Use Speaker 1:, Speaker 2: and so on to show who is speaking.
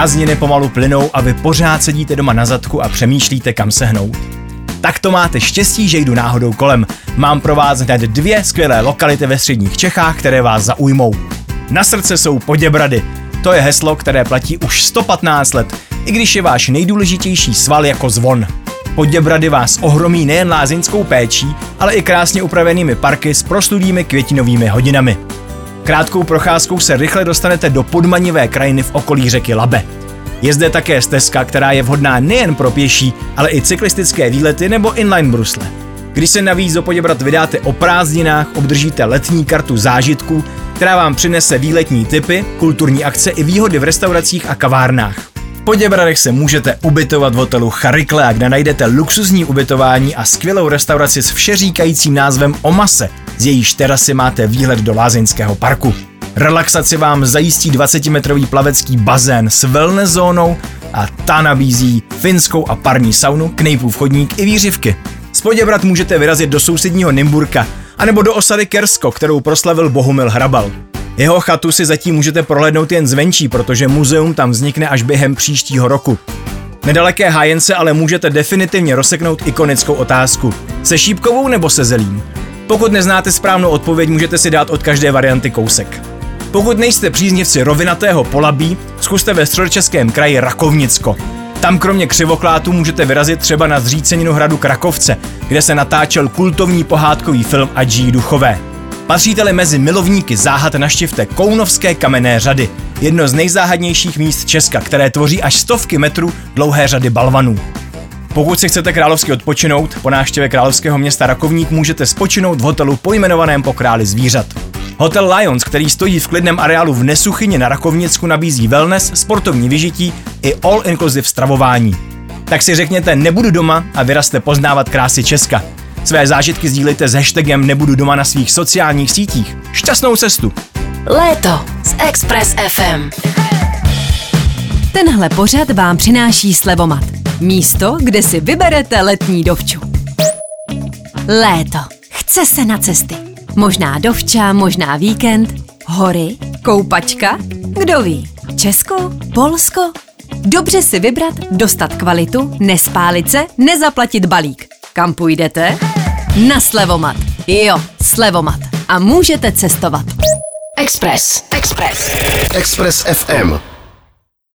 Speaker 1: Prázdniny pomalu plynou a vy pořád sedíte doma na zadku a přemýšlíte, kam se hnout. Tak to máte štěstí, že jdu náhodou kolem. Mám pro vás hned dvě skvělé lokality ve středních Čechách, které vás zaujmou. Na srdce jsou Poděbrady. To je heslo, které platí už 115 let, i když je váš nejdůležitější sval jako zvon. Poděbrady vás ohromí nejen lázeňskou péčí, ale i krásně upravenými parky s proslulými květinovými hodinami. Krátkou procházkou se rychle dostanete do podmanivé krajiny v okolí řeky Labe. Je zde také stezka, která je vhodná nejen pro pěší, ale i cyklistické výlety nebo inline brusle. Když se navíc do Poděbrat vydáte o prázdninách, obdržíte letní kartu zážitků, která vám přinese výletní typy, kulturní akce i výhody v restauracích a kavárnách. V Poděbradech se můžete ubytovat v hotelu Charikle, kde najdete luxusní ubytování a skvělou restauraci s všeříkajícím názvem Omase, z jejíž terasy máte výhled do Lázeňského parku. Relaxaci vám zajistí 20-metrový plavecký bazén s wellness zónou a ta nabízí finskou a parní saunu, knejpův chodník i výřivky. Z Poděbrat můžete vyrazit do sousedního Nymburka, anebo do osady Kersko, kterou proslavil Bohumil Hrabal. Jeho chatu si zatím můžete prohlédnout jen zvenčí, protože muzeum tam vznikne až během příštího roku. Nedaleké hájence ale můžete definitivně rozseknout ikonickou otázku. Se šípkovou nebo se zelím? Pokud neznáte správnou odpověď, můžete si dát od každé varianty kousek. Pokud nejste příznivci rovinatého polabí, zkuste ve středočeském kraji Rakovnicko. Tam kromě křivoklátu můžete vyrazit třeba na zříceninu hradu Krakovce, kde se natáčel kultovní pohádkový film Adží duchové. Patříte-li mezi milovníky záhad naštěvte Kounovské kamenné řady, jedno z nejzáhadnějších míst Česka, které tvoří až stovky metrů dlouhé řady balvanů. Pokud si chcete královsky odpočinout, po návštěvě královského města Rakovník můžete spočinout v hotelu pojmenovaném po králi zvířat. Hotel Lions, který stojí v klidném areálu v Nesuchyni na Rakovnicku, nabízí wellness, sportovní vyžití i all-inclusive stravování. Tak si řekněte nebudu doma a vyraste poznávat krásy Česka. Své zážitky sdílejte s hashtagem nebudu doma na svých sociálních sítích. Šťastnou cestu!
Speaker 2: Léto s Express FM. Tenhle pořad vám přináší Slevomat. Místo, kde si vyberete letní dovču. Léto. Chce se na cesty. Možná dovča, možná víkend, hory, koupačka, kdo ví. Česko, Polsko. Dobře si vybrat, dostat kvalitu, nespálit se, nezaplatit balík. Kam půjdete? Na Slevomat. Jo, Slevomat. A můžete cestovat. Express. Express.
Speaker 3: Express FM.